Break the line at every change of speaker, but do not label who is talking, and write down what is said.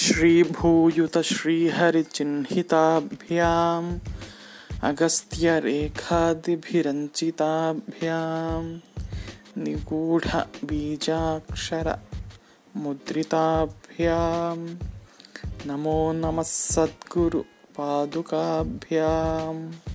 श्रीभूयुतश्रीहरिचिह्निताभ्याम् अगस्त्यरेखादिभिरञ्चिताभ्यां निगूढबीजाक्षरमुद्रिताभ्यां नमो नमः सद्गुरुपादुकाभ्याम्।